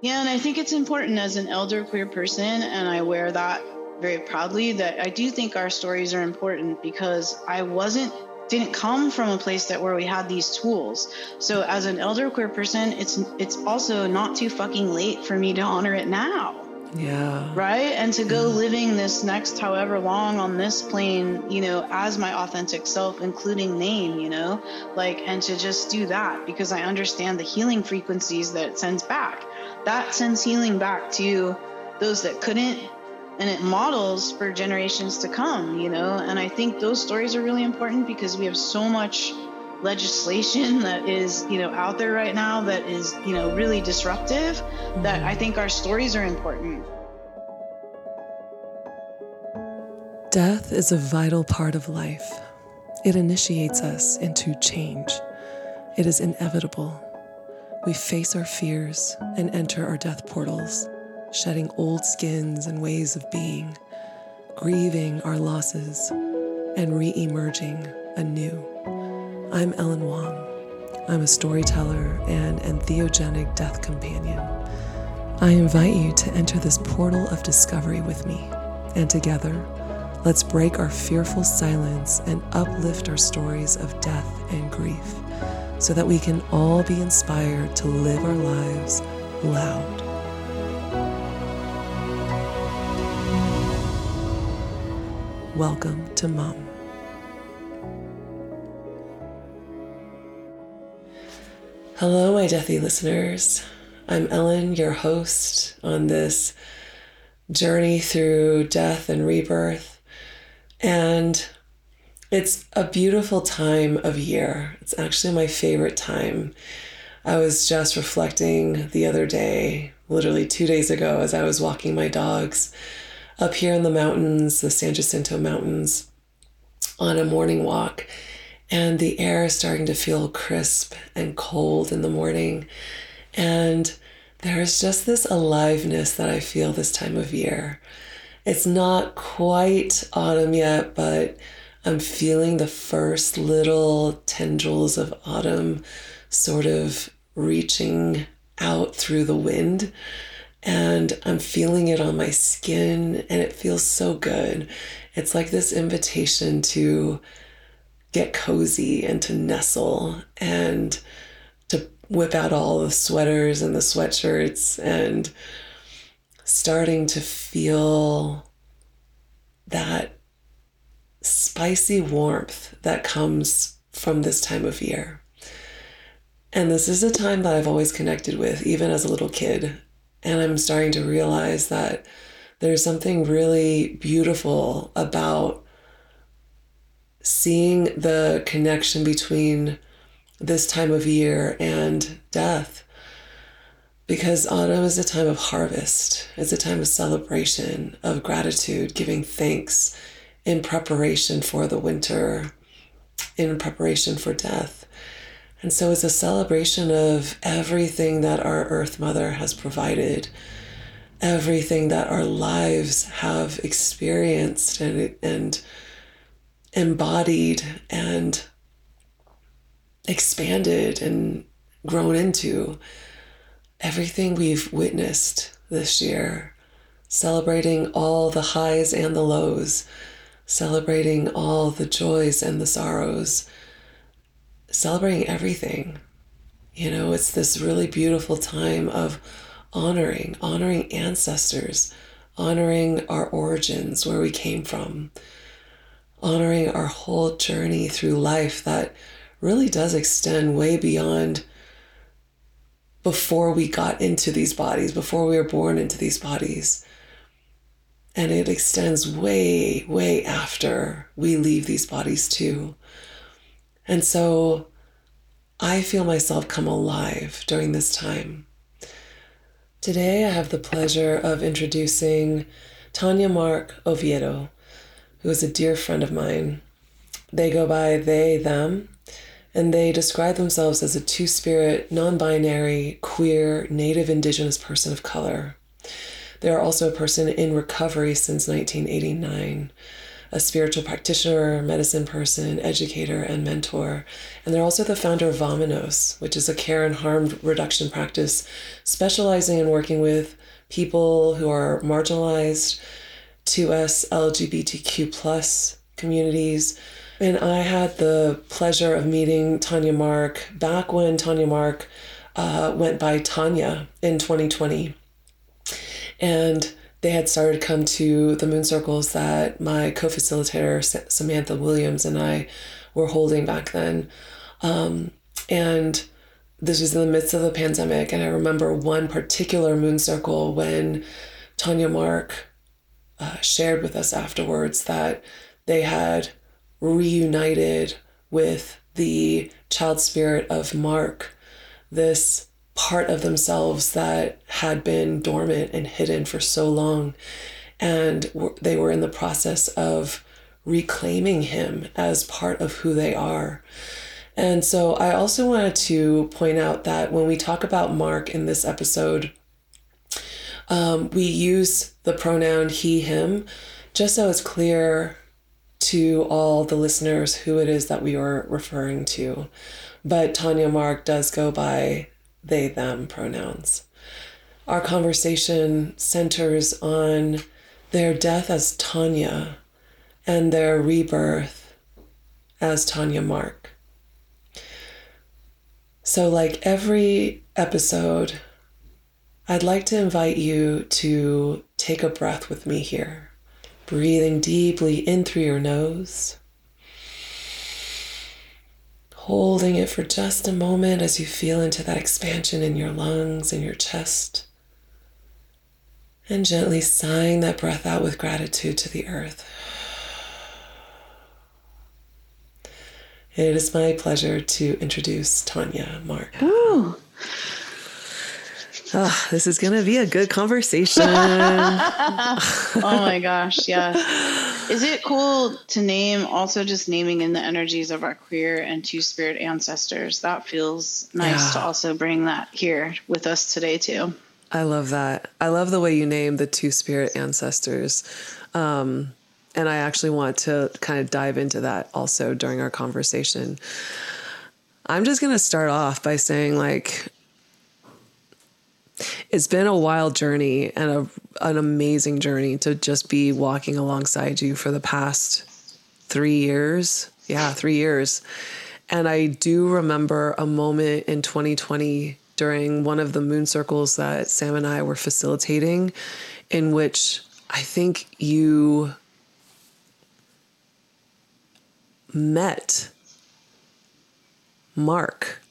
Yeah, and I think it's important as an elder queer person, and I wear that very proudly, that I do think our stories are important because I wasn't didn't come from a place that where we had these tools. So as an elder queer person, it's it's also not too fucking late for me to honor it now. Yeah. Right? And to go living this next however long on this plane, you know, as my authentic self, including name, you know, like, and to just do that because I understand the healing frequencies that it sends back. That sends healing back to those that couldn't, and it models for generations to come, you know, and I think those stories are really important because we have so much legislation that is you know out there right now that is you know really disruptive mm-hmm. that i think our stories are important. Death is a vital part of life. It initiates us into change. It is inevitable we face our fears and enter our death portals shedding old skins and ways of being grieving our losses and re-emerging anew I'm Ellen Wong. I'm a storyteller and entheogenic death companion. I invite you to enter this portal of discovery with me, and together, let's break our fearful silence and uplift our stories of death and grief so that we can all be inspired to live our lives loud. Welcome to Mum. Hello, my deathy listeners. I'm Ellen, your host on this journey through death and rebirth. And it's a beautiful time of year. It's actually my favorite time. I was just reflecting the other day, literally two days ago, as I was walking my dogs up here in the mountains, the San Jacinto Mountains, on a morning walk and the air is starting to feel crisp and cold in the morning. And there's just this aliveness that I feel this time of year. It's not quite autumn yet, but I'm feeling the first little tendrils of autumn sort of reaching out through the wind. And I'm feeling it on my skin, and it feels so good. It's like this invitation to get cozy and to nestle and to whip out all the sweaters and the sweatshirts and starting to feel that spicy warmth that comes from this time of year. And this is a time that I've always connected with, even as a little kid. And I'm starting to realize that there's something really beautiful about seeing the connection between this time of year and death. Because autumn is a time of harvest, it's a time of celebration, of gratitude, giving thanks in preparation for the winter, in preparation for death. And so it's a celebration of everything that our Earth Mother has provided, everything that our lives have experienced and, and embodied and expanded and grown into everything we've witnessed this year, celebrating all the highs and the lows, celebrating all the joys and the sorrows, celebrating everything. You know, it's this really beautiful time of honoring, honoring ancestors, honoring our origins, where we came from, honoring our whole journey through life that really does extend way beyond before we got into these bodies, before we were born into these bodies. And it extends way, way after we leave these bodies too. And so I feel myself come alive during this time. Today, I have the pleasure of introducing TanyaMarck Oviedo who is a dear friend of mine. They go by they, them, and they describe themselves as a two spirit, non binary, queer, native indigenous person of color. They are also a person in recovery since 1989, a spiritual practitioner, medicine person, educator, and mentor. And they're also the founder of Vamonos, which is a care and harm reduction practice specializing in working with people who are marginalized, 2S, LGBTQ plus communities. And I had the pleasure of meeting TanyaMarck back when TanyaMarck uh, went by Tanya in 2020. And they had started to come to the moon circles that my co-facilitator Samantha Williams and I were holding back then. Um, and this was in the midst of the pandemic. And I remember one particular moon circle when TanyaMarck uh, shared with us afterwards that they had reunited with the child spirit of Mark, this part of themselves that had been dormant and hidden for so long. And they were in the process of reclaiming him as part of who they are. And so I also wanted to point out that when we talk about Mark in this episode, um, we use the pronoun he, him, just so it's clear to all the listeners who it is that we are referring to. But TanyaMarck does go by they, them pronouns. Our conversation centers on their death as Tanya and their rebirth as TanyaMarck. So, like every episode, I'd like to invite you to take a breath with me here, breathing deeply in through your nose holding it for just a moment as you feel into that expansion in your lungs and your chest. And gently sighing that breath out with gratitude to the earth. It is my pleasure to introduce TanyaMarck. Ooh. Oh, this is going to be a good conversation. oh my gosh, yeah. Is it cool to name also just naming in the energies of our queer and two spirit ancestors? That feels nice yeah. to also bring that here with us today, too. I love that. I love the way you name the two spirit ancestors. Um, and I actually want to kind of dive into that also during our conversation. I'm just going to start off by saying, like, it's been a wild journey and a, an amazing journey to just be walking alongside you for the past three years. Yeah, three years. And I do remember a moment in 2020 during one of the moon circles that Sam and I were facilitating, in which I think you met Mark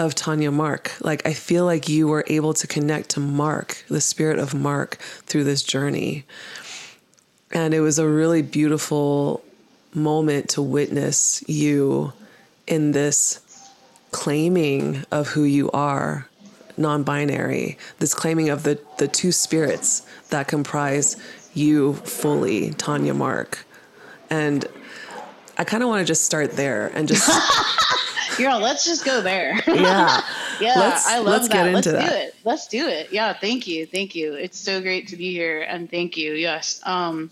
of TanyaMarck. Like, I feel like you were able to connect to Mark, the spirit of Mark, through this journey. And it was a really beautiful moment to witness you in this claiming of who you are, non binary, this claiming of the, the two spirits that comprise you fully, Tanya Mark. And I kind of want to just start there and just Girl, let's just go there. Yeah. yeah. Let's, I love let's that. Get into let's that. do it. Let's do it. Yeah. Thank you. Thank you. It's so great to be here. And thank you. Yes. Um,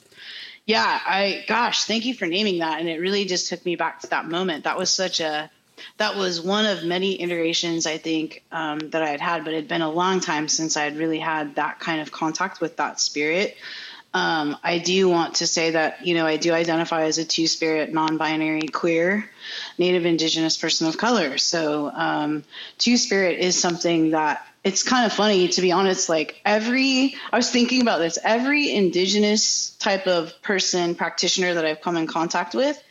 yeah, I, gosh, thank you for naming that. And it really just took me back to that moment. That was such a, that was one of many iterations I think um, that I had had, but it had been a long time since I had really had that kind of contact with that spirit. Um, I do want to say that, you know, I do identify as a two spirit, non binary, queer, Native Indigenous person of color. So, um, two spirit is something that it's kind of funny, to be honest. Like, every, I was thinking about this, every Indigenous type of person, practitioner that I've come in contact with,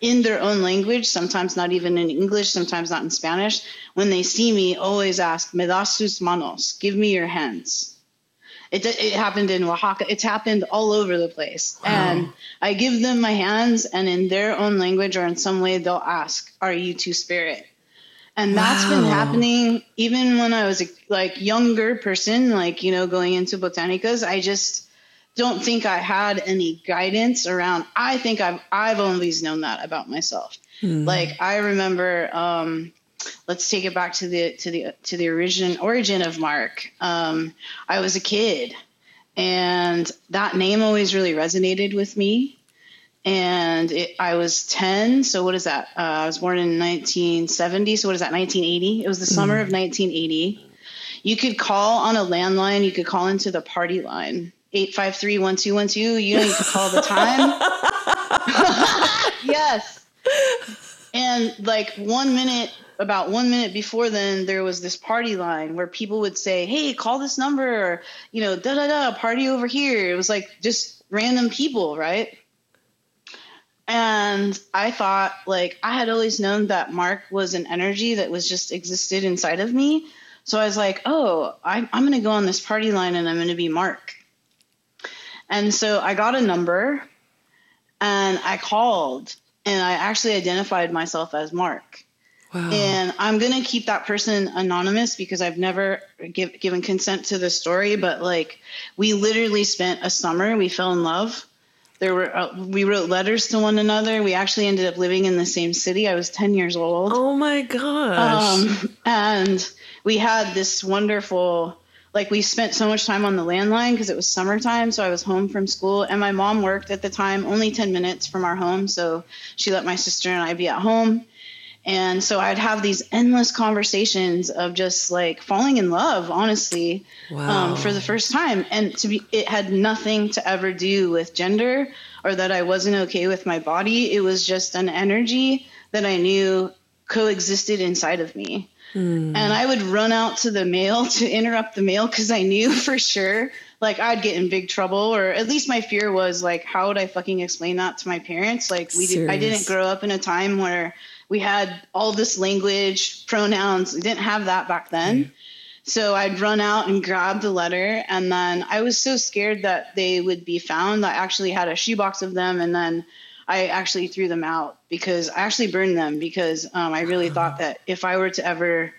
in their own language, sometimes not even in English, sometimes not in Spanish, when they see me, always ask, me das sus manos, give me your hands it, it happened in Oaxaca. It's happened all over the place. Wow. And I give them my hands, and in their own language or in some way, they'll ask, Are you two spirit? And that's wow. been happening even when I was a like younger person, like, you know, going into botanicas. I just don't think I had any guidance around. I think I've I've always known that about myself. Mm. Like I remember um let's take it back to the to the to the origin origin of Mark. Um, I was a kid, And that name always really resonated with me. And it, I was 10. So, what is that? Uh, I was born in 1970. So, what is that? 1980? It was the summer of 1980. You could call on a landline, you could call into the party line 853 1212. You know, you could call the time. yes. And like one minute, about one minute before then, there was this party line where people would say, Hey, call this number, or, you know, da da da, party over here. It was like just random people, right? And I thought, like, I had always known that Mark was an energy that was just existed inside of me. So I was like, oh, I, I'm going to go on this party line and I'm going to be Mark. And so I got a number and I called and I actually identified myself as Mark. Wow. And I'm going to keep that person anonymous because I've never give, given consent to the story. But like, we literally spent a summer, we fell in love. There were, uh, we wrote letters to one another. We actually ended up living in the same city. I was 10 years old. Oh my gosh. Um, and we had this wonderful like we spent so much time on the landline because it was summertime so i was home from school and my mom worked at the time only 10 minutes from our home so she let my sister and i be at home and so i'd have these endless conversations of just like falling in love honestly wow. um, for the first time and to be it had nothing to ever do with gender or that i wasn't okay with my body it was just an energy that i knew coexisted inside of me Mm. And I would run out to the mail to interrupt the mail because I knew for sure like I'd get in big trouble or at least my fear was like how would I fucking explain that to my parents? Like we did, I didn't grow up in a time where we had all this language, pronouns. We didn't have that back then. Mm. So I'd run out and grab the letter and then I was so scared that they would be found. I actually had a shoebox of them and then I actually threw them out because I actually burned them because um, I really thought that if I were to ever,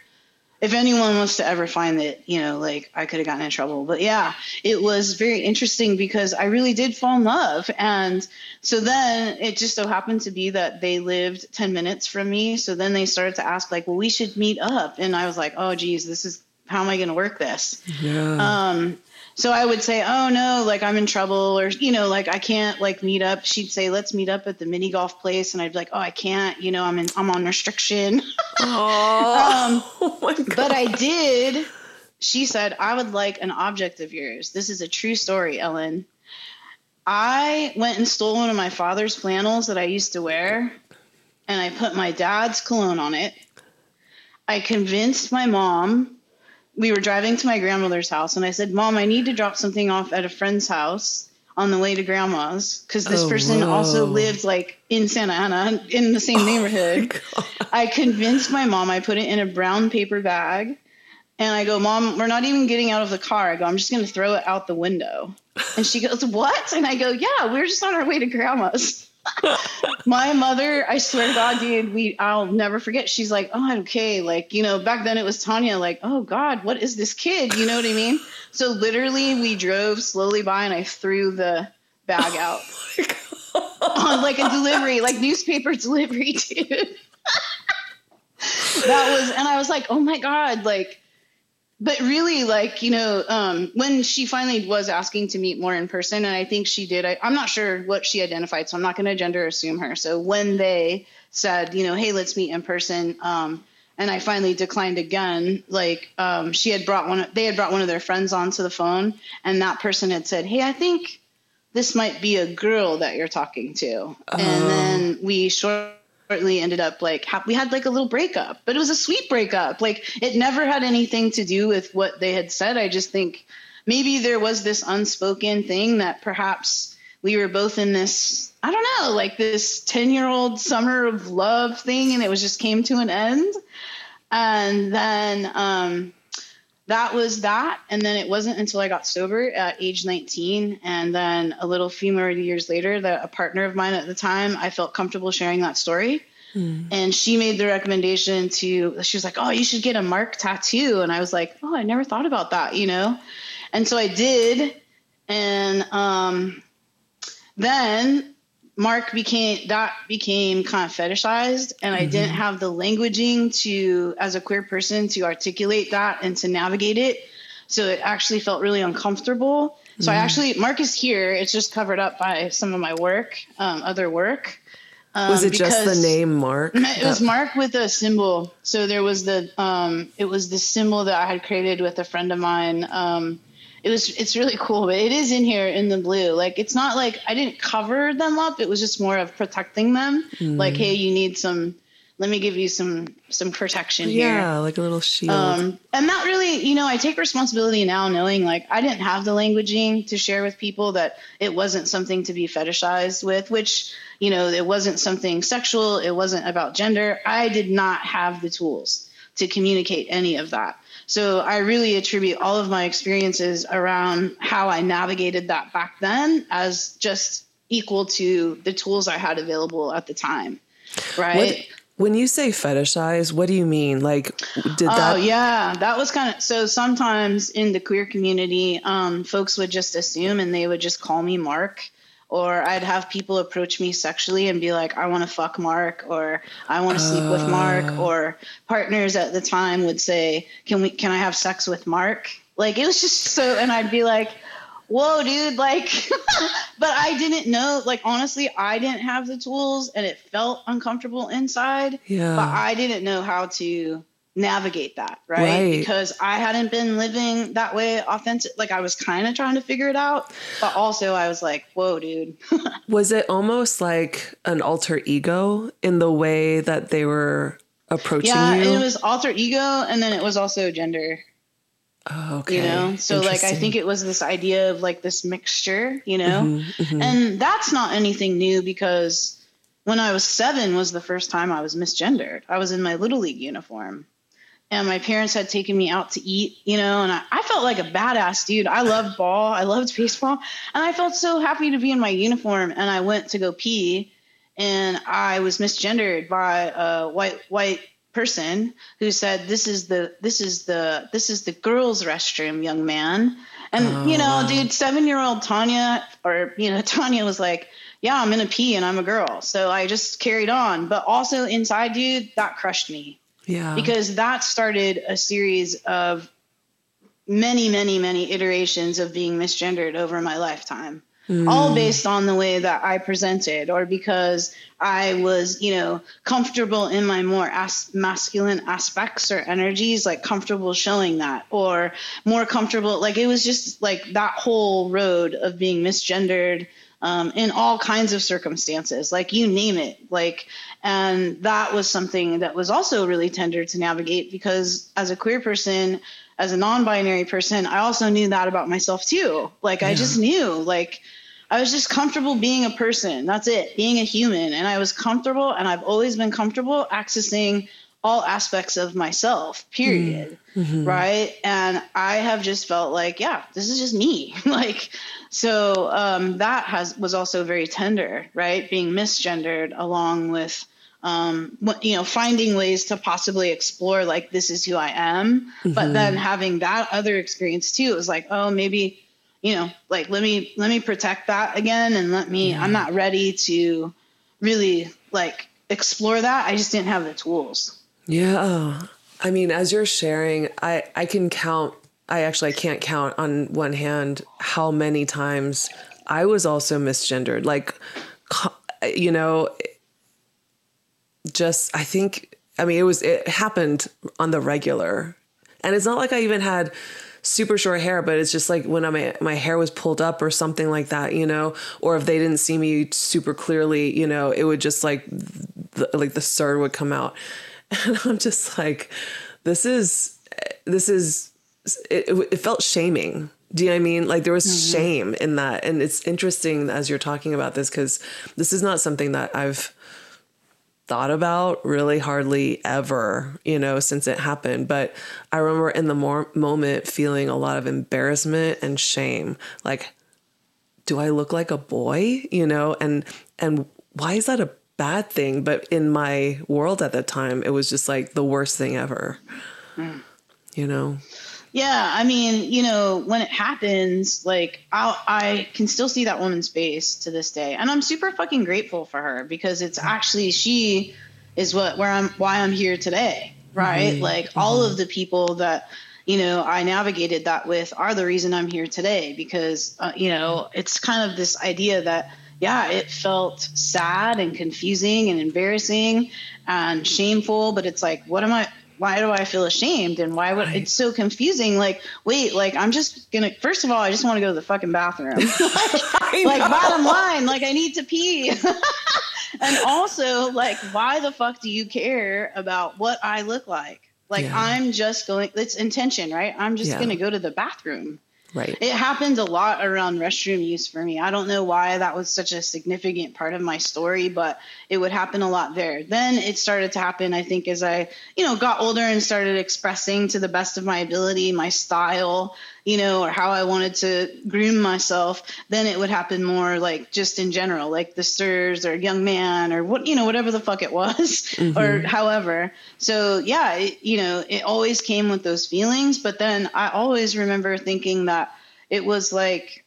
if anyone was to ever find it, you know, like I could have gotten in trouble. But yeah, it was very interesting because I really did fall in love. And so then it just so happened to be that they lived 10 minutes from me. So then they started to ask, like, well, we should meet up. And I was like, oh, geez, this is how am I going to work this? Yeah. Um, so I would say, "Oh no, like I'm in trouble," or you know, like I can't like meet up. She'd say, "Let's meet up at the mini golf place," and I'd be like, "Oh, I can't. You know, I'm in, I'm on restriction." um, oh my God. But I did. She said, "I would like an object of yours. This is a true story, Ellen." I went and stole one of my father's flannels that I used to wear, and I put my dad's cologne on it. I convinced my mom we were driving to my grandmother's house, and I said, "Mom, I need to drop something off at a friend's house on the way to grandma's because this oh, person whoa. also lived like in Santa Ana in the same oh neighborhood." I convinced my mom. I put it in a brown paper bag, and I go, "Mom, we're not even getting out of the car." I go, "I'm just going to throw it out the window," and she goes, "What?" And I go, "Yeah, we're just on our way to grandma's." My mother, I swear to God, dude, we I'll never forget. She's like, oh, okay, like you know, back then it was Tanya, like, oh God, what is this kid? You know what I mean? So literally, we drove slowly by, and I threw the bag oh out oh on like a delivery, like newspaper delivery, dude. that was, and I was like, oh my God, like but really like you know um, when she finally was asking to meet more in person and i think she did I, am not sure what she identified so i'm not going to gender assume her so when they said you know hey let's meet in person um, and i finally declined again like um, she had brought one they had brought one of their friends onto the phone and that person had said hey i think this might be a girl that you're talking to oh. and then we short shortly ended up like we had like a little breakup but it was a sweet breakup. Like it never had anything to do with what they had said. I just think maybe there was this unspoken thing that perhaps we were both in this i don't know like this 10 year old summer of love thing and it was just came to an end. And then um that was that and then it wasn't until i got sober at age 19 and then a little few more years later that a partner of mine at the time i felt comfortable sharing that story. Mm. and she made the recommendation to she was like oh you should get a mark tattoo. And i was like oh i never thought about that you know? And so i did and um, then Mark became that became kind of fetishized, and I mm-hmm. didn't have the languaging to, as a queer person, to articulate that and to navigate it. So it actually felt really uncomfortable. So I actually Mark is here. It's just covered up by some of my work, um, other work. Um, was it just the name Mark? It was Mark with a symbol. So there was the um, it was the symbol that I had created with a friend of mine. Um, it was it's really cool, but it is in here in the blue. Like it's not like I didn't cover them up. It was just more of protecting them. Mm. Like hey, you need some let me give you some some protection yeah, here. Yeah, like a little shield. Um, and that really, you know, I take responsibility now knowing like I didn't have the languaging to share with people that it wasn't something to be fetishized with, which, you know, it wasn't something sexual, it wasn't about gender. I did not have the tools to communicate any of that. So I really attribute all of my experiences around how I navigated that back then as just equal to the tools I had available at the time. Right. What, when you say fetishize, what do you mean? Like, did that? Oh yeah, that was kind of so. Sometimes in the queer community, um, folks would just assume and they would just call me Mark, or I'd have people approach me sexually and be like, "I want to fuck Mark," or "I want to sleep uh, with Mark," oh. or partners at the time would say, "Can we? Can I have sex with Mark?" Like it was just so, and I'd be like, whoa, dude, like, but I didn't know, like, honestly, I didn't have the tools and it felt uncomfortable inside. Yeah. But I didn't know how to navigate that, right? right? Because I hadn't been living that way authentic. Like, I was kind of trying to figure it out, but also I was like, whoa, dude. was it almost like an alter ego in the way that they were approaching yeah, you? Yeah, it was alter ego and then it was also gender. Oh, okay. You know, so like I think it was this idea of like this mixture, you know, mm-hmm, mm-hmm. and that's not anything new because when I was seven was the first time I was misgendered. I was in my little league uniform, and my parents had taken me out to eat, you know, and I, I felt like a badass dude. I loved ball, I loved baseball, and I felt so happy to be in my uniform. And I went to go pee, and I was misgendered by a white white person who said this is the this is the this is the girls restroom young man. And oh, you know wow. dude seven year old tanya or you know tanya was like yeah i'm in a pee and i'm a girl. So i just carried on. But also inside dude that crushed me yeah because that started a series of many many many iterations of being misgendered over my lifetime Mm. all based on the way that I presented or because I was, you know, comfortable in my more as- masculine aspects or energies, like comfortable showing that or more comfortable. Like it was just like that whole road of being misgendered um, in all kinds of circumstances, like you name it. Like, and that was something that was also really tender to navigate because as a queer person, as a non-binary person, I also knew that about myself too. Like yeah. I just knew, like I was just comfortable being a person. That's it, being a human. And I was comfortable, and I've always been comfortable accessing all aspects of myself, period. Mm, mm-hmm. Right. And I have just felt like, yeah, this is just me. like, so um, that has was also very tender, right? Being misgendered along with um, you know, finding ways to possibly explore like this is who I am, mm-hmm. but then having that other experience too. It was like, oh, maybe, you know, like let me let me protect that again, and let me. Yeah. I'm not ready to really like explore that. I just didn't have the tools. Yeah, I mean, as you're sharing, I I can count. I actually I can't count on one hand how many times I was also misgendered. Like, you know just I think I mean it was it happened on the regular. And it's not like I even had super short hair, but it's just like when my my hair was pulled up or something like that, you know, or if they didn't see me super clearly, you know, it would just like the, like the sir would come out. And I'm just like this is this is it, it felt shaming do you know what I mean? Like there was mm-hmm. shame in that. And it's interesting as you're talking about this because this is not something that I've thought about really hardly ever, you know, since it happened. But I remember in the more moment feeling a lot of embarrassment and shame. Like, do I look like a boy? You know, and and why is that a bad thing? But in my world at the time, it was just like the worst thing ever. Mm. You know? Yeah, I mean, you know, when it happens, like I I can still see that woman's face to this day, and I'm super fucking grateful for her because it's actually she is what where I'm why I'm here today, right? Mm-hmm. Like mm-hmm. all of the people that you know, I navigated that with are the reason I'm here today because, uh, you know, it's kind of this idea that, yeah, it felt sad and confusing and embarrassing and shameful, but it's like, what am I, why do I feel ashamed? And why would right. it's so confusing? Like, wait, like I'm just gonna. First of all, I just want to go to the fucking bathroom. like, bottom line, like I need to pee. and also, like, why the fuck do you care about what I look like? Like, yeah. I'm just going. It's intention, right? I'm just yeah. gonna go to the bathroom. Right. It happened a lot around restroom use for me. I don't know why that was such a significant part of my story, but it would happen a lot there. Then it started to happen, I think, as I, you know, got older and started expressing to the best of my ability my style, you know, or how I wanted to groom myself, then it would happen more like just in general, like the stirs or young man or what, you know, whatever the fuck it was mm-hmm. or however. So yeah, it, you know, it always came with those feelings. But then I always remember thinking that it was like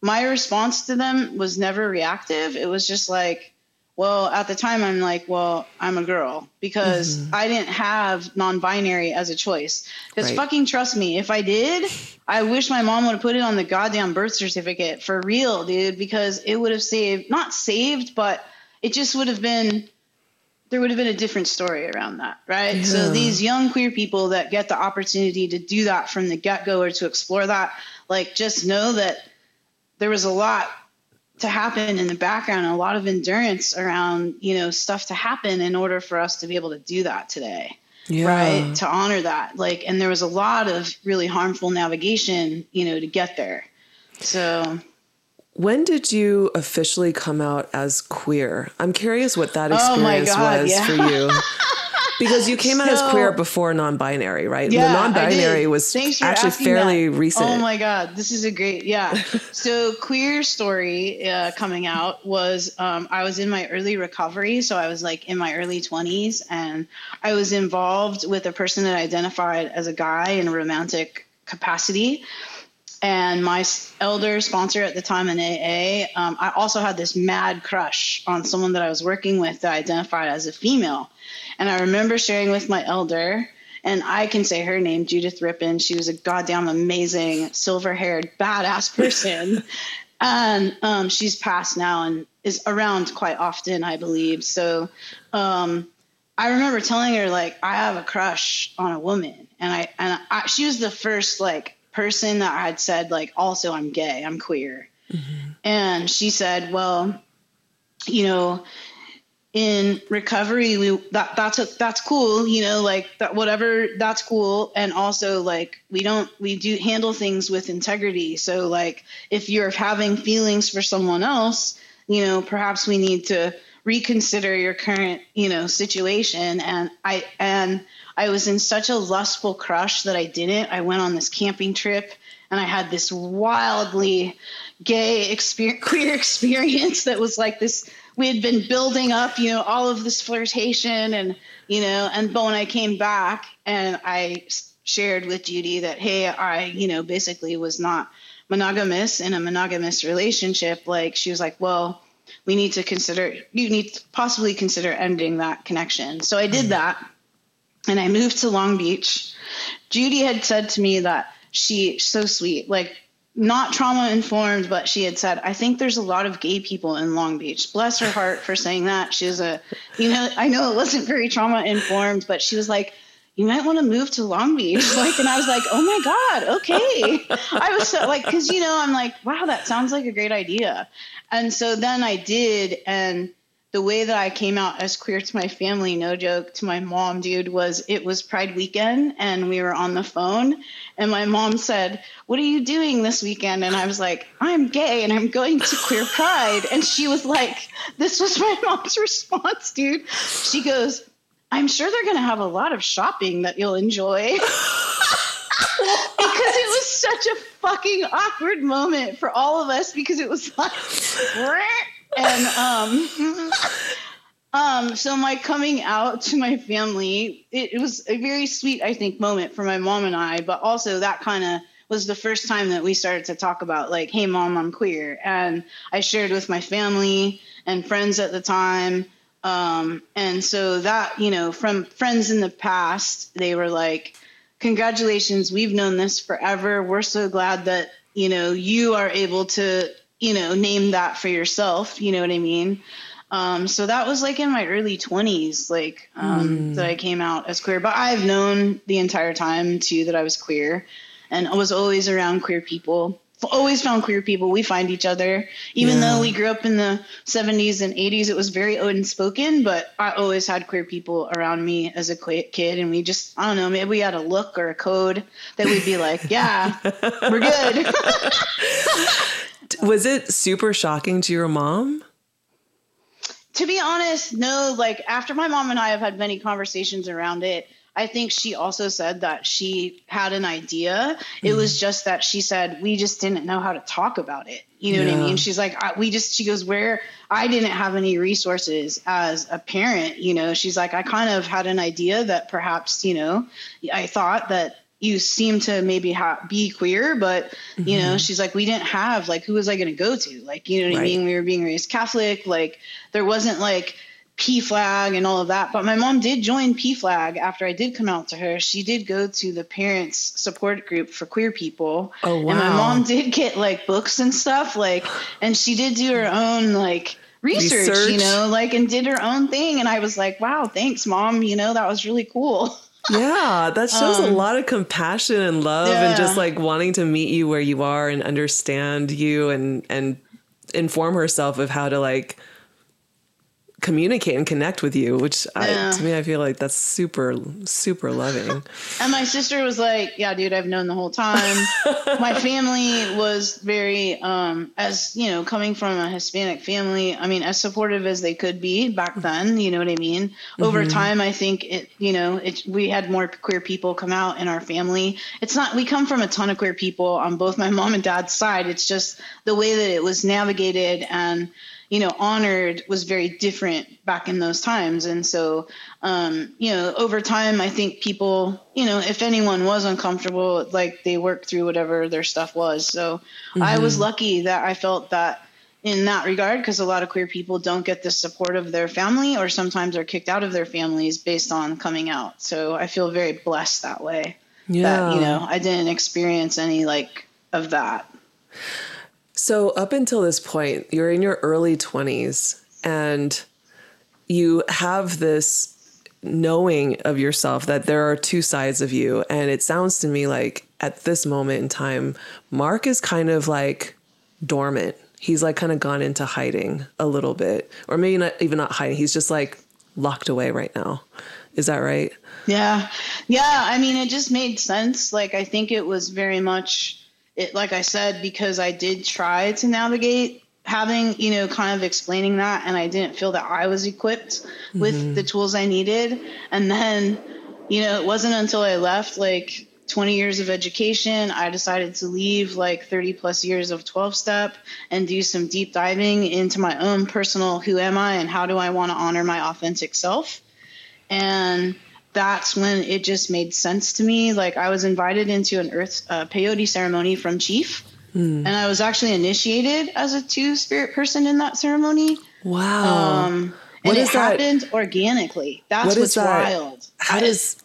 my response to them was never reactive. It was just like, well, at the time, I'm like, well, I'm a girl because mm-hmm. I didn't have non binary as a choice. Because right. fucking trust me, if I did, I wish my mom would have put it on the goddamn birth certificate for real, dude, because it would have saved, not saved, but it just would have been, there would have been a different story around that, right? Yeah. So these young queer people that get the opportunity to do that from the get go or to explore that, like, just know that there was a lot to happen in the background a lot of endurance around you know stuff to happen in order for us to be able to do that today. Yeah. right? To honor that. Like and there was a lot of really harmful navigation you know to get there. So. When did you officially come out as queer? I'm curious what that oh experience oh God, was yeah. for you because you came out as queer before non-binary, right? Yeah, the non-binary was actually fairly that. recent. Oh my god, this is a great yeah. so queer story uh, coming out was um, I was in my early recovery, so I was like in my early twenties, and I was involved with a person that identified as a guy in a romantic capacity. And my elder sponsor at the time in AA, um, I also had this mad crush on someone that I was working with that identified as a female. And I remember sharing with my elder, and I can say her name, Judith Rippin. She was a goddamn amazing, silver haired, badass person. and um, she's passed now and is around quite often, I believe. So um, I remember telling her, like, I have a crush on a woman. And I, and I, she was the first, like, person that had said, like, also, I'm gay, I'm queer. Mm-hmm. And she said, well, you know, in recovery we that that's a, that's cool you know like that whatever that's cool and also like we don't we do handle things with integrity so like if you're having feelings for someone else you know perhaps we need to reconsider your current you know situation and i and i was in such a lustful crush that i didn't i went on this camping trip and i had this wildly gay experience queer experience that was like this we had been building up, you know, all of this flirtation and, you know, and but when I came back and I shared with Judy that, hey, I, you know, basically was not monogamous in a monogamous relationship, like she was like, well, we need to consider, you need to possibly consider ending that connection. So I did mm. that and I moved to Long Beach. Judy had said to me that she, so sweet, like not trauma informed, but she had said, I think there's a lot of gay people in Long Beach. Bless her heart for saying that. She a, you know, I know it wasn't very trauma informed, but she was like, you might want to move to Long Beach. Like, and I was like, oh my God, okay. I was so like, cause you know, I'm like, wow, that sounds like a great idea. And so then I did. And the way that I came out as queer to my family, no joke, to my mom, dude, was it was Pride weekend and we were on the phone. And my mom said, What are you doing this weekend? And I was like, I'm gay and I'm going to Queer Pride. And she was like, This was my mom's response, dude. She goes, I'm sure they're going to have a lot of shopping that you'll enjoy. because it was such a fucking awkward moment for all of us because it was like, and um, um, so my coming out to my family, it, it was a very sweet, I think, moment for my mom and I, but also that kind of was the first time that we started to talk about like, hey, mom, I'm queer, and I shared with my family and friends at the time. Um, and so that, you know, from friends in the past, they were like, congratulations. We've known this forever. We're so glad that, you know, you are able to, you know, name that for yourself. You know what I mean? Um, so that was like in my early 20s, like um, mm. that I came out as queer. But I've known the entire time too that I was queer, and I was always around queer people. Always found queer people. We find each other, even yeah. though we grew up in the 70s and 80s. It was very unspoken, but I always had queer people around me as a kid, and we just I don't know, maybe we had a look or a code that we'd be like, yeah, we're good. was it super shocking to your mom? to be honest, no, like after my mom and I have had many conversations around it, I think she also said that she had an idea. It mm was mm-hmm. just that she said we just didn't know how to talk about it. You know yeah. what I mean? She's like, I, we just, she goes, where I didn't have any resources as a parent, you know, she's like, I kind of had an idea that perhaps, you know, I thought that you seem to maybe ha- be queer, but mm-hmm. you know, mm-hmm. she's like, we didn't have like, who was I going to go to? Like, you know what right. I mean? We were being raised Catholic. Like, there wasn't like PFLAG and all of that. But my mom did join PFLAG after I did come out to her. She did go to the parents support group for queer people. Oh wow! And my mom did get like books and stuff. Like, and she did do her own like. Research, research, you know, like, and did her own thing. And I was like, wow, thanks, mom. You know, that was really cool. yeah, that shows um, a lot of compassion and love yeah. and just like wanting to meet you where you are and understand you and and inform herself of how to like communicate and connect with you, which yeah. I, to me, I feel like that's super, super loving. and my sister was like, yeah, dude, I've known the whole time. my family was very, um, as you know, coming from a Hispanic family, I mean, as supportive as they could be back then, you know what I mean? Mm-hmm. Over time, I think it, you know, it, we had more queer people come out in our family. It's not, we come from a ton of queer people on both my mom and dad's side. It's just the way that it was navigated and, you know, honored was very different back in those times. And so, um, you know, over time, I think people, you know, if anyone was uncomfortable, like they worked through whatever their stuff was. So mm-hmm. I was lucky that I felt that in that regard, because a lot of queer people don't get the support of their family or sometimes are kicked out of their families based on coming out. So I feel very blessed that way. Yeah. That, you know, I didn't experience any like of that. So, up until this point, you're in your early 20s and you have this knowing of yourself that there are two sides of you. And it sounds to me like at this moment in time, Mark is kind of like dormant. He's like kind of gone into hiding a little bit, or maybe not even not hiding. He's just like locked away right now. Is that right? Yeah. Yeah. I mean, it just made sense. Like, I think it was very much it, like I said, because I did try to navigate having, you know, kind of explaining that, and I didn't feel that I was equipped with mm-hmm. the tools I needed. And then, you know, it wasn't until I left like 20 years of education, I decided to leave like 30 plus years of 12 step and do some deep diving into my own personal who am I and how do I want to honor my authentic self. And that's when it just made sense to me. Like I was invited into an earth uh, peyote ceremony from Chief, mm. and I was actually initiated as a two spirit person in that ceremony. Wow. Um, and it happened that? organically. That's what's that? wild. How does?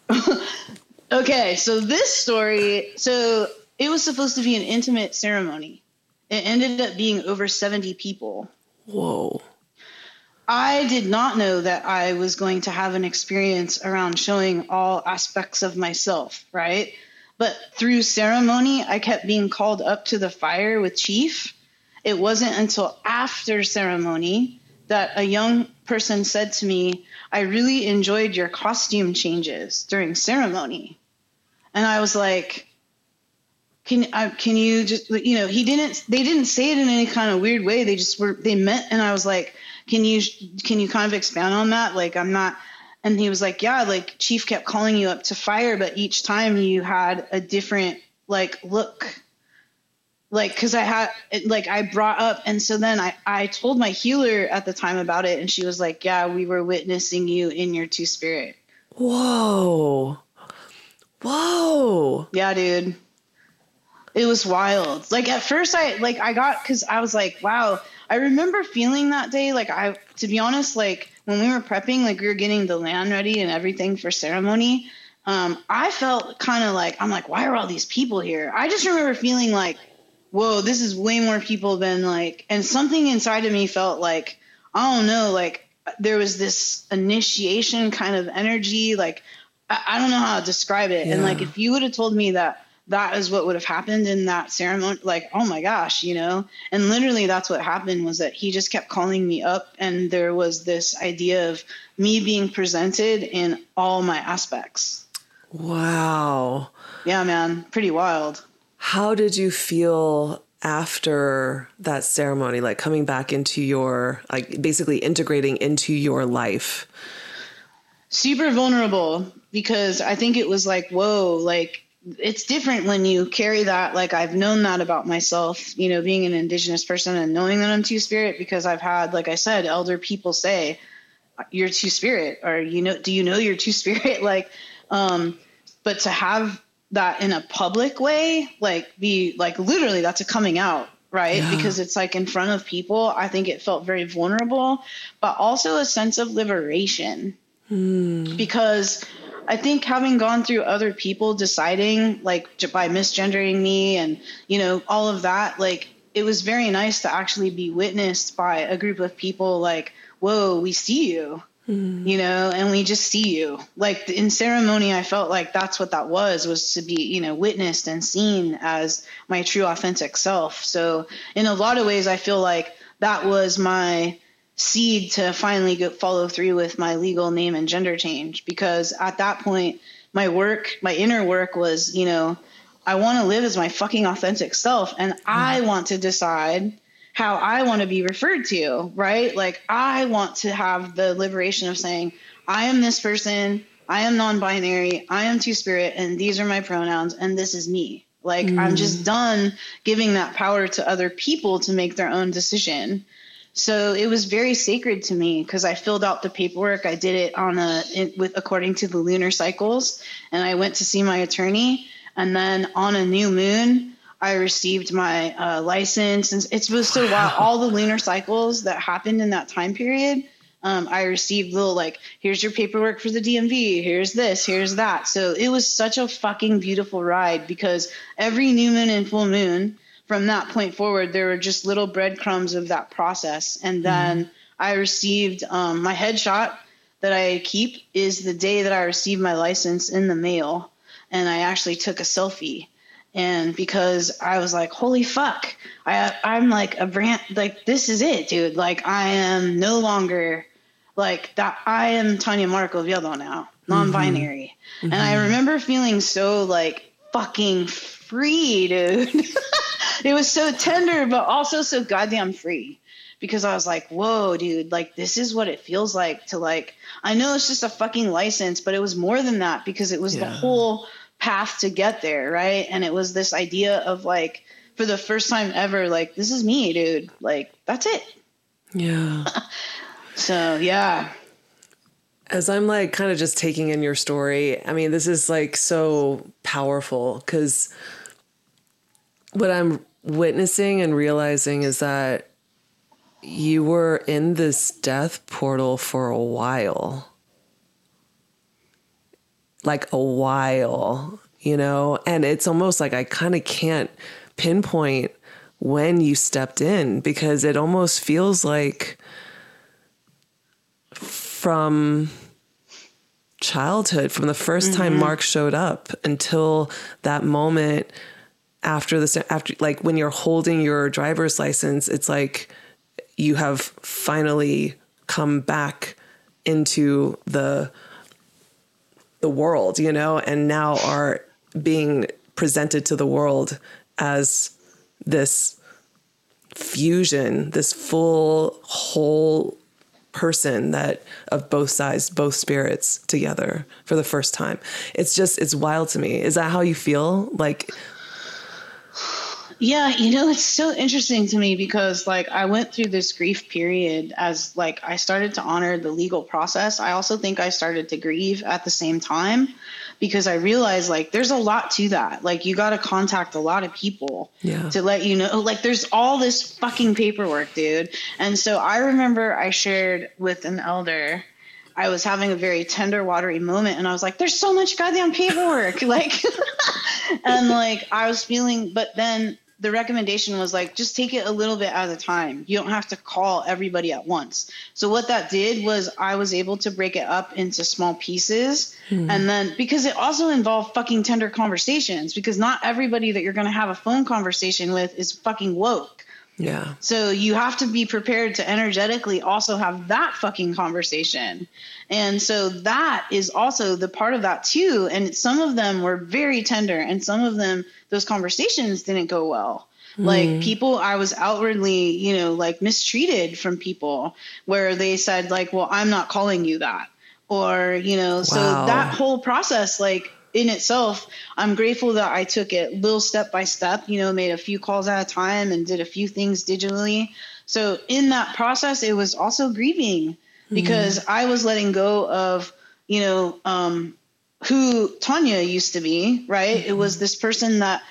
okay, so this story. So it was supposed to be an intimate ceremony. It ended up being over seventy people. Whoa. I did not know that I was going to have an experience around showing all aspects of myself, right? But through ceremony, I kept being called up to the fire with Chief. It wasn't until after ceremony that a young person said to me, I really enjoyed your costume changes during ceremony. And I was like, can uh, can you just you know he didn't they didn't say it in any kind of weird way they just were they meant and I was like can you can you kind of expand on that? Like i'm not and he was like yeah like chief kept calling you up to fire but each time you had a different like look. Like because i had like i brought up and so then i i told my healer at the time about it and she was like yeah we were witnessing you in your two spirit. Whoa. Whoa. Yeah dude. It was wild. Like at first i like i got because i was like wow I remember feeling that day, like I, to be honest, like when we were prepping, like we were getting the land ready and everything for ceremony. um, I felt kind of like I'm like, why are all these people here? I just remember feeling like, whoa, this is way more people than like, and something inside of me felt like, I don't know, like there was this initiation kind of energy, like I, I don't know how to describe it. Yeah. And like if you would have told me that that is what would have happened in that ceremony like oh my gosh you know? And literally that's what happened was that he just kept calling me up and there was this idea of me being presented in all my aspects. Wow. Yeah man pretty wild. How did you feel after that ceremony like coming back into your like basically integrating into your life? Super vulnerable because i think it was like whoa like it's different when you carry that like i've known that about myself you know being an indigenous person and knowing that i'm two spirit because i've had like i said elder people say you're two spirit or you know do you know you're two spirit like um but to have that in a public way like be like literally that's a coming out right yeah. because it's like in front of people i think it felt very vulnerable but also a sense of liberation mm. because I think having gone through other people deciding like by misgendering me and you know all of that like it was very nice to actually be witnessed by a group of people like whoa we see you mm. you know and we just see you like in ceremony i felt like that's what that was was to be you know witnessed and seen as my true authentic self so in a lot of ways i feel like that was my seed to finally go follow through with my legal name and gender change because at that point my work my inner work was you know i want to live as my fucking authentic self and mm. i want to decide how i want to be referred to right like i want to have the liberation of saying i am this person i am non-binary i am two spirit and these are my pronouns and this is me like mm. i'm just done giving that power to other people to make their own decision so it was very sacred to me because I filled out the paperwork. I did it on a in, with according to the lunar cycles, and I went to see my attorney. And then on a new moon, I received my uh, license, and it was so wow. All the lunar cycles that happened in that time period, um, I received little like, here's your paperwork for the DMV, here's this, here's that. So it was such a fucking beautiful ride because every new moon and full moon from that point forward, there were just little breadcrumbs of that process. And mm-hmm. then mm. I received um, my headshot that I keep is the day that I received my license in the mail. And I actually took a selfie. And because I was like, holy fuck, I, I'm like a brand, like, this is it, dude. Like, I am no longer like that. I am TanyaMarck Oviedo now, non binary. Mm-hmm. And I mm-hmm. remember feeling so like fucking free, dude. it was so tender, but also so goddamn free. Because I was like, whoa, dude, like this is what it feels like to like I know it's just a fucking license, but it was more than that because it was yeah. the whole path to get there, right? And it was this idea of like for the first time ever, like, this is me, dude. Like, that's it. Yeah. so yeah. As I'm like kind of just taking in your story, I mean, this is like so powerful because what I'm witnessing and realizing is that you were in this death portal for a while. Like a while, you know? And it's almost like I kind of can't pinpoint when you stepped in because it almost feels like from childhood, from the 1st mm-hmm. time Mark showed up until that moment after this after like when you're holding your driver's license it's like you have finally come back into the the world you know and now are being presented to the world as this fusion this full whole person that of both sides both spirits together for the first time. It's just it's wild to me. Is that how you feel? Like yeah, you know, it's so interesting to me because like I went through this grief period as like I started to honor the legal process. I also think I started to grieve at the same time because I realized like there's a lot to that. Like you got to contact a lot of people yeah. to let you know like there's all this fucking paperwork, dude. And so I remember I shared with an elder I was having a very tender, watery moment, and I was like, "There's so much goddamn paperwork," like, and like I was feeling, but then the recommendation was like just take it a little bit at a time. You don't have to call everybody at once. So what that did was I was able to break it up into small pieces mm-hmm. and then because it also involved fucking tender conversations because not everybody that you're going to have a phone conversation with is fucking woke. Yeah. So you have to be prepared to energetically also have that fucking conversation. And so that is also the part of that too. And some of them were very tender and some of them, those conversations didn't go well. Mm. Like people, I was outwardly, you know, like mistreated from people where they said, like, well, I'm not calling you that. Or, you know, wow. so that whole process, like, in itself, I'm grateful that I took it little step by step, you know, made a few calls at a time and did a few things digitally. So in that process, it was also grieving because mm. I was letting go of, you know, um, who Tanya used to be, right? Mm-hmm. It was mm-hmm. this person that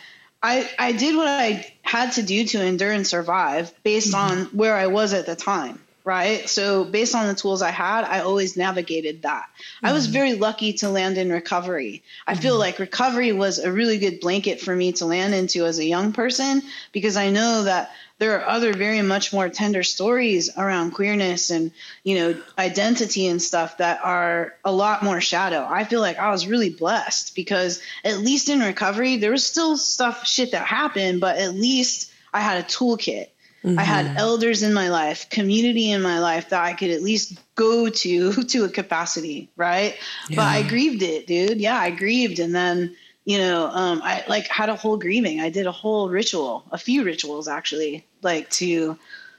I, I did what I had to do to endure and survive based mm-hmm. on where I was at the time right? So based on the tools I had, I always navigated that. Mm-hmm. I was mm-hmm. very lucky to land in recovery. I mm-hmm. feel like recovery was a really good blanket for me to land into as a young person because I know that there are other very much more tender stories around queerness and you know identity and stuff that are a lot more shadow. I feel like I was really blessed because at least in recovery there was still stuff shit that happened, but at least I had a toolkit Mm-hmm. I had mm-hmm. elders in my life, community in my life that I could at least go to to a capacity, right? Yeah. But I grieved it, dude. Yeah, I grieved, and then you know, um, I like had a whole grieving. I did a whole ritual, a few rituals actually, like to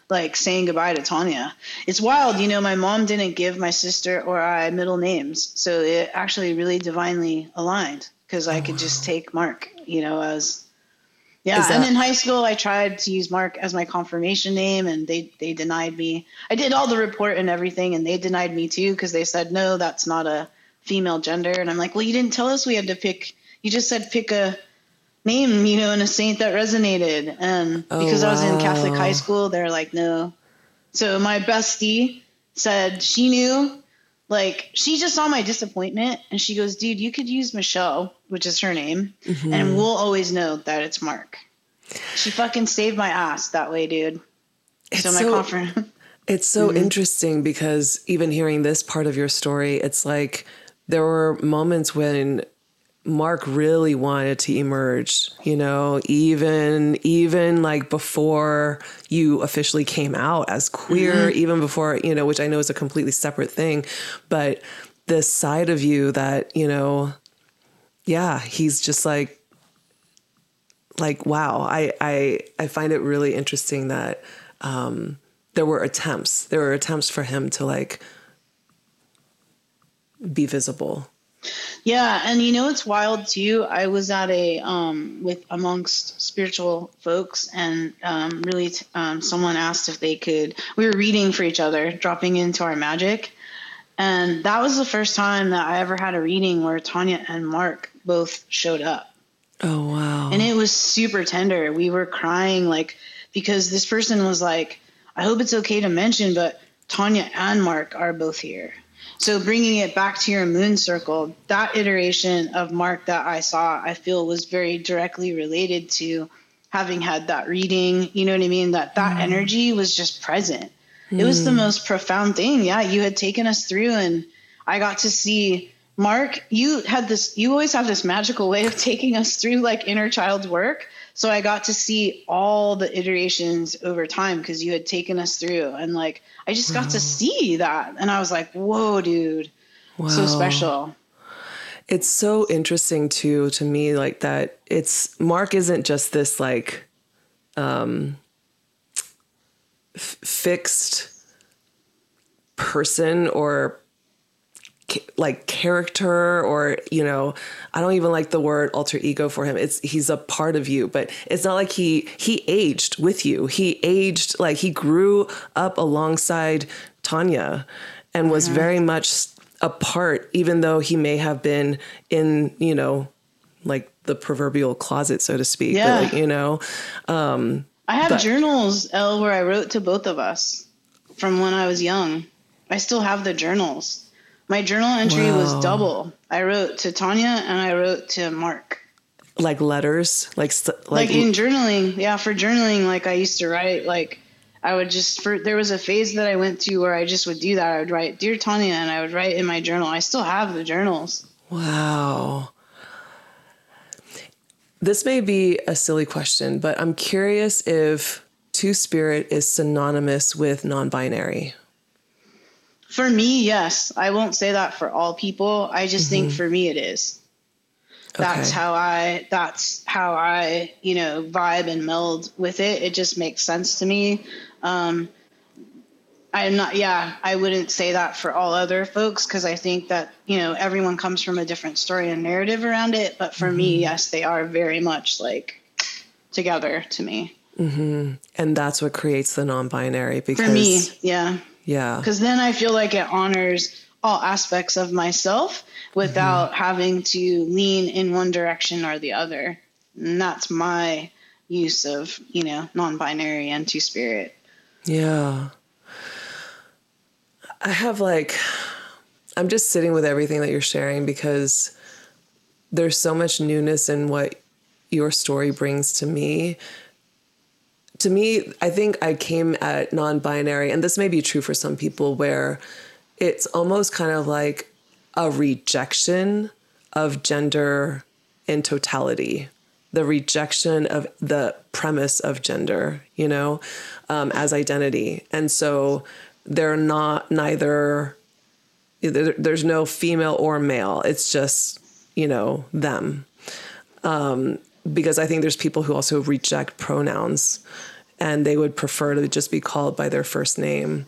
like saying goodbye to Tanya. It's wild, you know. My mom didn't give my sister or I middle names, so it actually really divinely aligned because I oh, could wow. just take Mark, you know, as yeah, that- and in high school, I tried to use Mark as my confirmation name, and they they denied me. I did all the report and everything, and they denied me too because they said no, that's not a female gender. And I'm like, well, you didn't tell us we had to pick. You just said pick a name, you know, and a saint that resonated. And oh, because wow. I was in Catholic high school, they're like, no. So my bestie said she knew like she just saw my disappointment and she goes, dude, you could use Michelle, which is her name, mm-hmm. and we'll always know that it's Mark. She fucking saved my ass that way, dude. It's so my so, confidence. It's so mm-hmm. interesting because even hearing this part of your story, it's like there were moments when Mark really wanted to emerge, you know, even even like before you officially came out as queer, mm-hmm. even before, you know, which I know is a completely separate thing, but this side of you that, you know, yeah, he's just like like wow, I I I find it really interesting that um there were attempts. There were attempts for him to like be visible yeah, and you know it's wild too. I was at a um, with amongst spiritual folks, and um, really, t- um, someone asked if they could. We were reading for each other, dropping into our magic, and that was the first time that I ever had a reading where Tanya and Mark both showed up. Oh wow! And it was super tender. We were crying like because this person was like, "I hope it's okay to mention, but Tanya and Mark are both here." So bringing it back to your moon circle, that iteration of Mark that I saw, I feel was very directly related to having had that reading. You know what I mean? That that mm. energy was just present. Mm. It was the mm. most profound thing. Yeah, you had taken us through, and I got to see Mark. You had this. You always have this magical way of taking us through like inner child work. So I got to see all the iterations over time because you had taken us through, and like I just got wow. to see that, and I was like, "Whoa, dude, wow. so special." It's so interesting too to me, like that. It's Mark isn't just this like um, f- fixed person or like character or you know i don't even like the word alter ego for him it's he's a part of you but it's not like he he aged with you he aged like he grew up alongside tanya and was mm-hmm. very much a part even though he may have been in you know like the proverbial closet so to speak yeah. But, you know um i have but, journals l where i wrote to both of us from when i was young i still have the journals My journal entry was double. I wrote to Tanya and I wrote to Mark. Like letters, like like, like in journaling. Yeah, for journaling, like I used to write like I would just for there was a phase that I went to where I just would do that. I would write dear Tanya and I would write in my journal. I still have the journals. Wow. This may be a silly question, but I'm curious if two spirit is synonymous with non-binary. For me, yes. I won't say that for all people. I just mm-hmm. think for me it is. That's okay. how I that's how I, you know, vibe and meld with it. It just makes sense to me. Um I'm not yeah, I wouldn't say that for all other folks because I think that, you know, everyone comes from a different story and narrative around it, but for mm-hmm. me, yes, they are very much like together to me. Mm-hmm. And that's what creates the non-binary because for me, yeah. Yeah. Because then I feel like it honors all aspects of myself without mm-hmm. having to lean in one direction or the other. And that's my use of, you know, non binary and two spirit. Yeah. I have like, I'm just sitting with everything that you're sharing because there's so much newness in what your story brings to me to me, I think I came at non binary, and this may be true for some people, where it's almost kind of like a rejection of gender in totality, the rejection of the premise of gender, you know, um, as identity. And so they're not neither, there's no female or male, it's just, you know, them. Um, because I think there's people who also reject pronouns and they would prefer to just be called by their first name,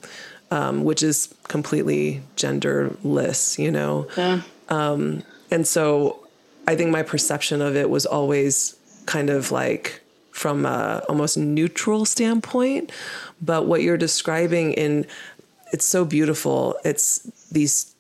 um, which is completely genderless, you know? Yeah. Um, and so I think my perception of it was always kind of like from a almost neutral standpoint. But what you're describing in it's so beautiful. It's these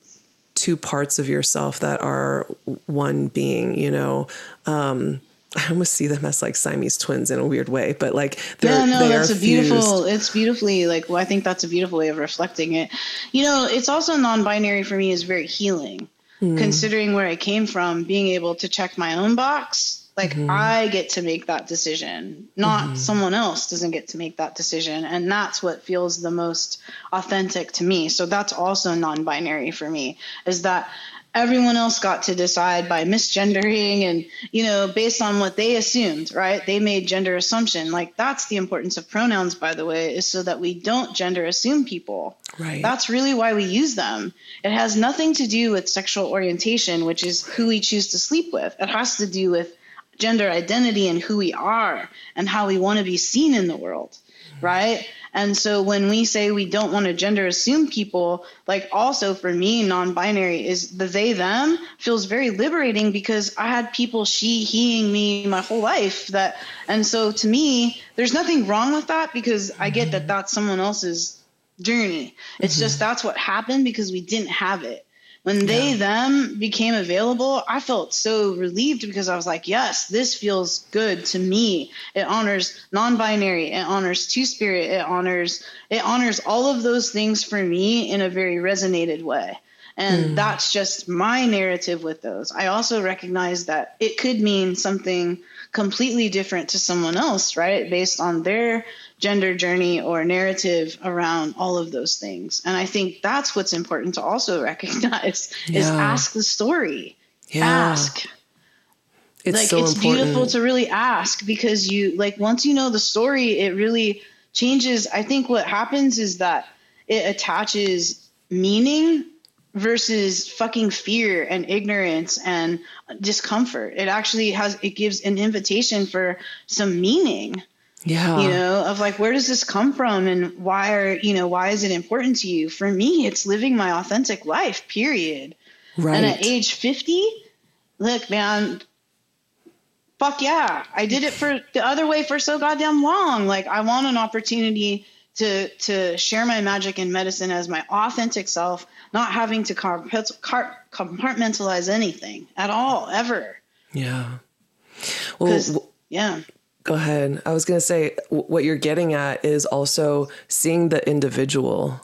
two parts of yourself that are one being, you know. Um, I almost see them as like Siamese twins in a weird way, but like yeah, no, that's a beautiful. Fused. It's beautifully like well, I think that's a beautiful way of reflecting it. You know, it's also non-binary for me is very healing, mm. considering where I came from. Being able to check my own box, like mm-hmm. I get to make that decision, not mm-hmm. someone else doesn't get to make that decision, and that's what feels the most authentic to me. So that's also non-binary for me. Is that everyone else got to decide by misgendering and you know based on what they assumed right? They made gender assumption. Like that's the importance of pronouns by the way is so that we don't gender assume people. Right. That's really why we use them. It has nothing to do with sexual orientation which is who we choose to sleep with. It has to do with gender identity and who we are and how we want to be seen in the world right and so when we say we don't want to gender assume people, like also for me, non binary is the they them feels very liberating because I had people she, heing me my whole life. That And so to me, there's nothing wrong with that because I get that that's someone else's journey. It's mm-hmm. just that's what happened because we didn't have it when they yeah. them became available i felt so relieved because i was like yes this feels good to me it honors non-binary it honors two spirit it honors it honors all of those things for me in a very resonated way and mm. that's just my narrative with those i also recognize that it could mean something completely different to someone else right based on their gender journey or narrative around all of those things. And I think that's what's important to also recognize yeah. is ask the story. Yeah. Ask. It's like so it's important. beautiful to really ask because you like once you know the story, it really changes. I think what happens is that it attaches meaning versus fucking fear and ignorance and discomfort. It actually has it gives an invitation for some meaning yeah. You know of like where does this come from? And why are you know why is it important to you? For me it's living my authentic life period. Right and at age 50 look man fuck yeah. I did it for the other way for so goddamn long. Like i want an opportunity to to share my magic and medicine as my authentic self not having to compartmentalize anything at all ever. Yeah. Well yeah Go ahead. I was going to say what you're getting at is also seeing the individual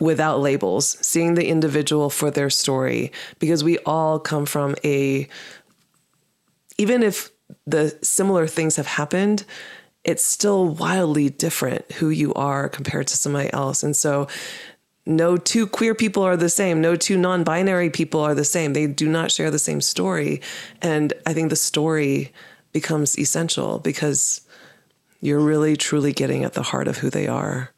without labels, seeing the individual for their story, because we all come from a, even if the similar things have happened, it's still wildly different who you are compared to somebody else. And so, no two queer people are the same. No two non binary people are the same. They do not share the same story. And I think the story becomes essential because you're really truly getting at the heart of who they are.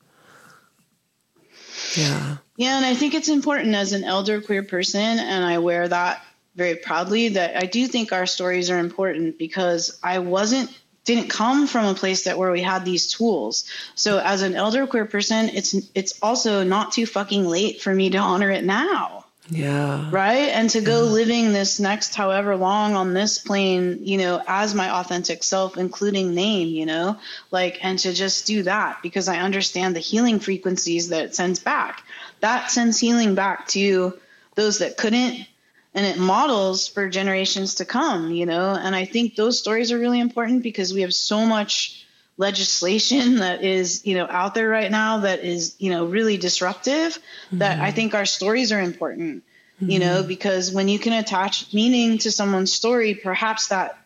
Yeah. Yeah. And I think it's important as an elder queer person, and I wear that very proudly, that I do think our stories are important because I wasn't didn't come from a place that where we had these tools. So as an elder queer person, it's it's also not too fucking late for me to honor it now. Yeah. Right. And to go yeah. living this next however long on this plane, you know, as my authentic self, including name, you know, like, and to just do that because I understand the healing frequencies that it sends back. That sends healing back to those that couldn't and it models for generations to come, you know. And I think those stories are really important because we have so much legislation that is, you know, out there right now that is, you know, really disruptive mm-hmm. that I mm-hmm. think our stories are important, mm-hmm. you know, mm-hmm. because when you can attach meaning to someone's story, perhaps that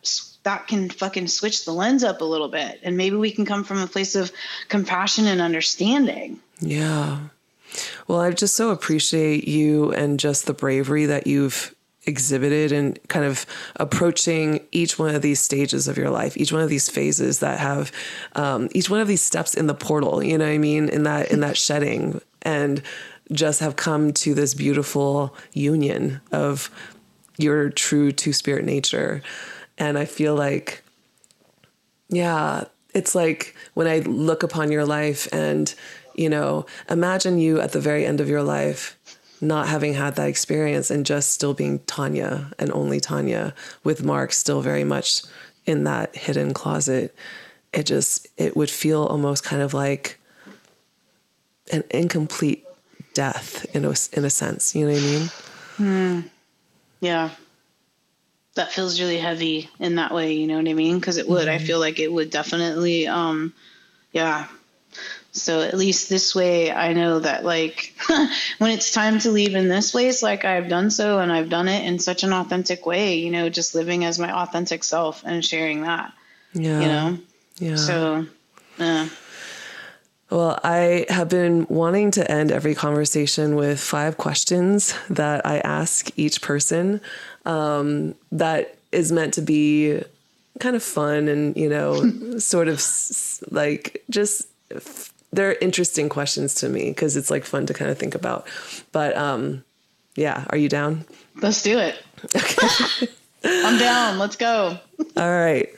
that can fucking switch the lens up a little bit and maybe we can come from a place of compassion and understanding. Yeah. Well, I just so appreciate you and just the bravery that you've exhibited and kind of approaching each one of these stages of your life, each one of these phases that have um, each one of these steps in the portal. You know what I mean? In that in that shedding and just have come to this beautiful union of your true two spirit nature. And I feel like, yeah, it's like when I look upon your life and, you know, imagine you at the very end of your life not having had that experience and just still being Tanya and only Tanya with Mark still very much in that hidden closet, it just it would feel almost kind of like an incomplete death in a, in a sense. You know what I mean? Hmm. Yeah. That feels really heavy in that way, you know what I mean? Because it would. Mm-hmm. I feel like it would definitely, um, yeah, so at least this way, I know that like when it's time to leave in this place, like I've done so and I've done it in such an authentic way, you know, just living as my authentic self and sharing that. Yeah. You know? Yeah. So, yeah. Well, I have been wanting to end every conversation with five questions that I ask each person um, that is meant to be kind of fun and, you know, sort of like just they're interesting questions to me because it's like fun to kind of think about. But um, yeah, are you down? Let's do it. Okay. I'm down. Let's go. All right.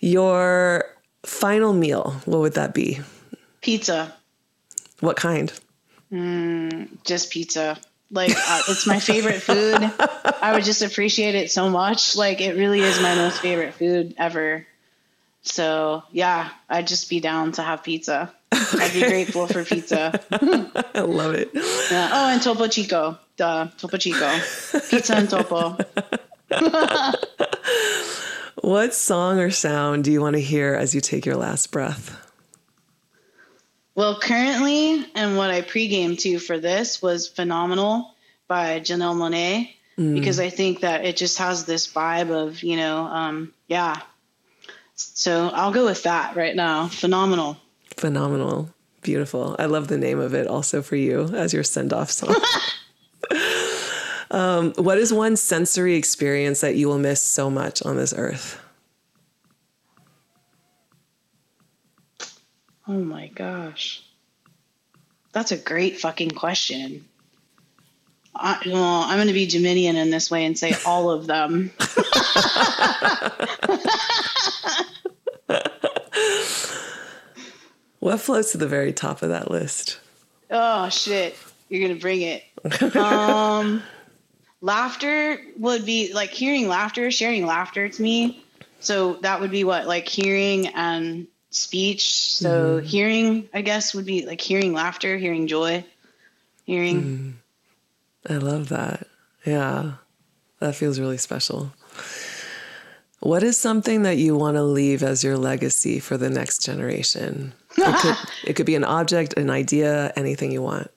Your final meal, what would that be? Pizza. What kind? Mm, just pizza. Like uh, it's my favorite food. I would just appreciate it so much. Like it really is my most favorite food ever. So yeah, I'd just be down to have pizza. I'd be grateful for pizza. I love it. Yeah. Oh, and Topo Chico. Duh, Topo Chico. Pizza and Topo. what song or sound do you want to hear as you take your last breath? Well, currently, and what I pregame to for this was Phenomenal by Janelle Monáe, mm. because I think that it just has this vibe of, you know, um, yeah, so I'll go with that right now. Phenomenal. Phenomenal. Beautiful. I love the name of it also for you as your send off song. um, what is one sensory experience that you will miss so much on this earth? Oh my gosh. That's a great fucking question. I, well, I'm going to be Geminian in this way and say all of them. what floats to the very top of that list? Oh shit! You're gonna bring it. um, laughter would be like hearing laughter, sharing laughter to me. So that would be what like hearing and speech. So mm. hearing, I guess, would be like hearing laughter, hearing joy, hearing. Mm. I love that. Yeah, that feels really special. What is something that you want to leave as your legacy for the next generation? It could, it could be an object, an idea, anything you want.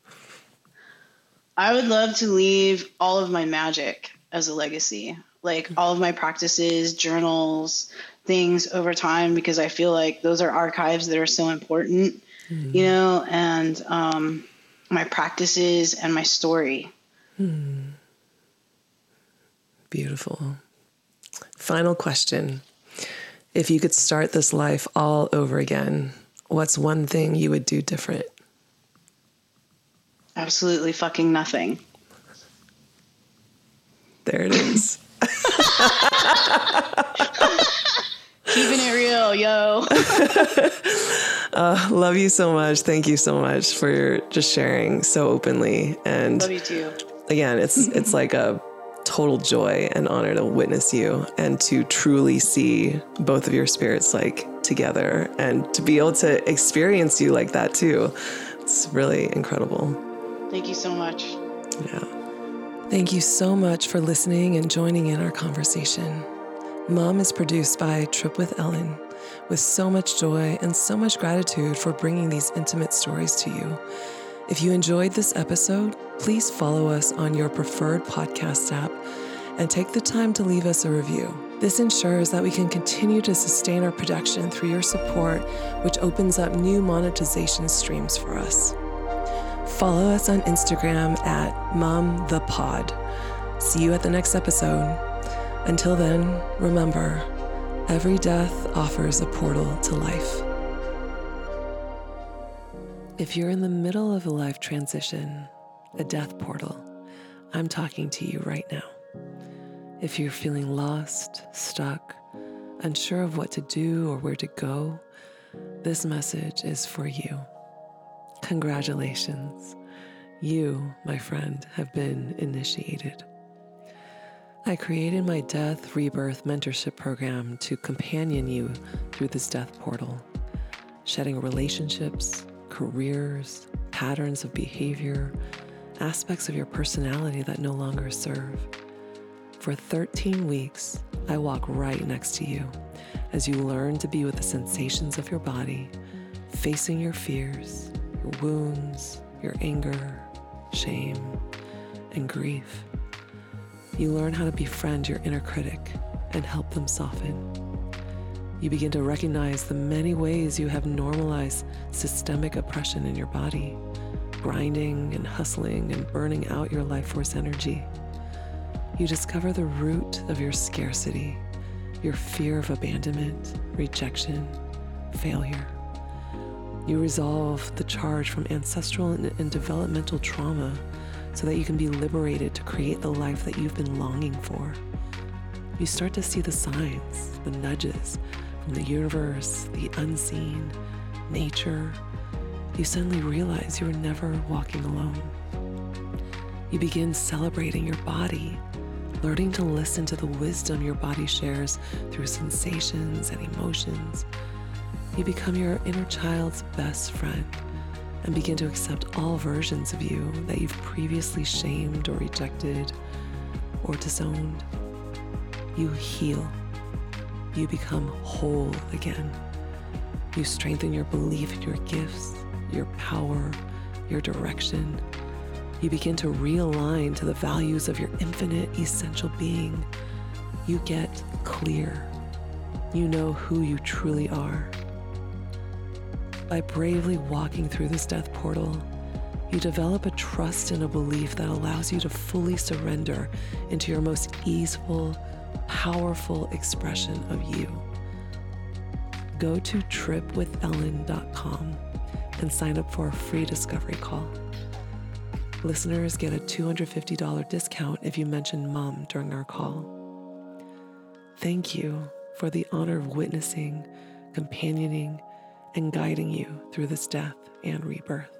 I would love to leave all of my magic as a legacy, like all of my practices, journals, things over time, because I feel like those are archives that are so important, mm. you know, and um, my practices and my story. Mm. Beautiful. Final question. If you could start this life all over again, what's one thing you would do different? Absolutely fucking nothing. There it is. Keeping it real, yo. uh, love you so much. Thank you so much for just sharing so openly. And love you too. Again, it's it's like a total joy and honor to witness you and to truly see both of your spirits like together and to be able to experience you like that too. It's really incredible. Thank you so much. Yeah. Thank you so much for listening and joining in our conversation. Mom is produced by Trip with Ellen with so much joy and so much gratitude for bringing these intimate stories to you. If you enjoyed this episode, please follow us on your preferred podcast app and take the time to leave us a review. This ensures that we can continue to sustain our production through your support, which opens up new monetization streams for us. Follow us on Instagram at MomThePod. See you at the next episode. Until then, remember every death offers a portal to life. If you're in the middle of a life transition, a death portal, I'm talking to you right now. If you're feeling lost, stuck, unsure of what to do or where to go, this message is for you. Congratulations. You, my friend, have been initiated. I created my Death Rebirth Mentorship Program to companion you through this death portal, shedding relationships, careers, patterns of behavior, aspects of your personality that no longer serve. For 13 weeks, I walk right next to you as you learn to be with the sensations of your body, facing your fears, your wounds, your anger, shame, and grief. You learn how to befriend your inner critic and help them soften. You begin to recognize the many ways you have normalized systemic oppression in your body, grinding and hustling and burning out your life force energy. You discover the root of your scarcity, your fear of abandonment, rejection, failure you resolve the charge from ancestral and, and developmental trauma so that you can be liberated to create the life that you've been longing for. You start to see the signs, the nudges from the universe, the unseen, nature. You suddenly realize you are never walking alone. You begin celebrating your body, learning to listen to the wisdom your body shares through sensations and emotions you become your inner child's best friend and begin to accept all versions of you that you've previously shamed or rejected or disowned. You heal. You become whole again. You strengthen your belief in your gifts, your power, your direction. You begin to realign to the values of your infinite essential being. You get clear. You know who you truly are. By bravely walking through this death portal, you develop a trust and a belief that allows you to fully surrender into your most easeful, powerful expression of you. Go to tripwithellen.com and sign up for a free discovery call. Listeners get a $250 discount if you mention mom during our call. Thank you for the honor of witnessing, companioning, and guiding you through this death and rebirth.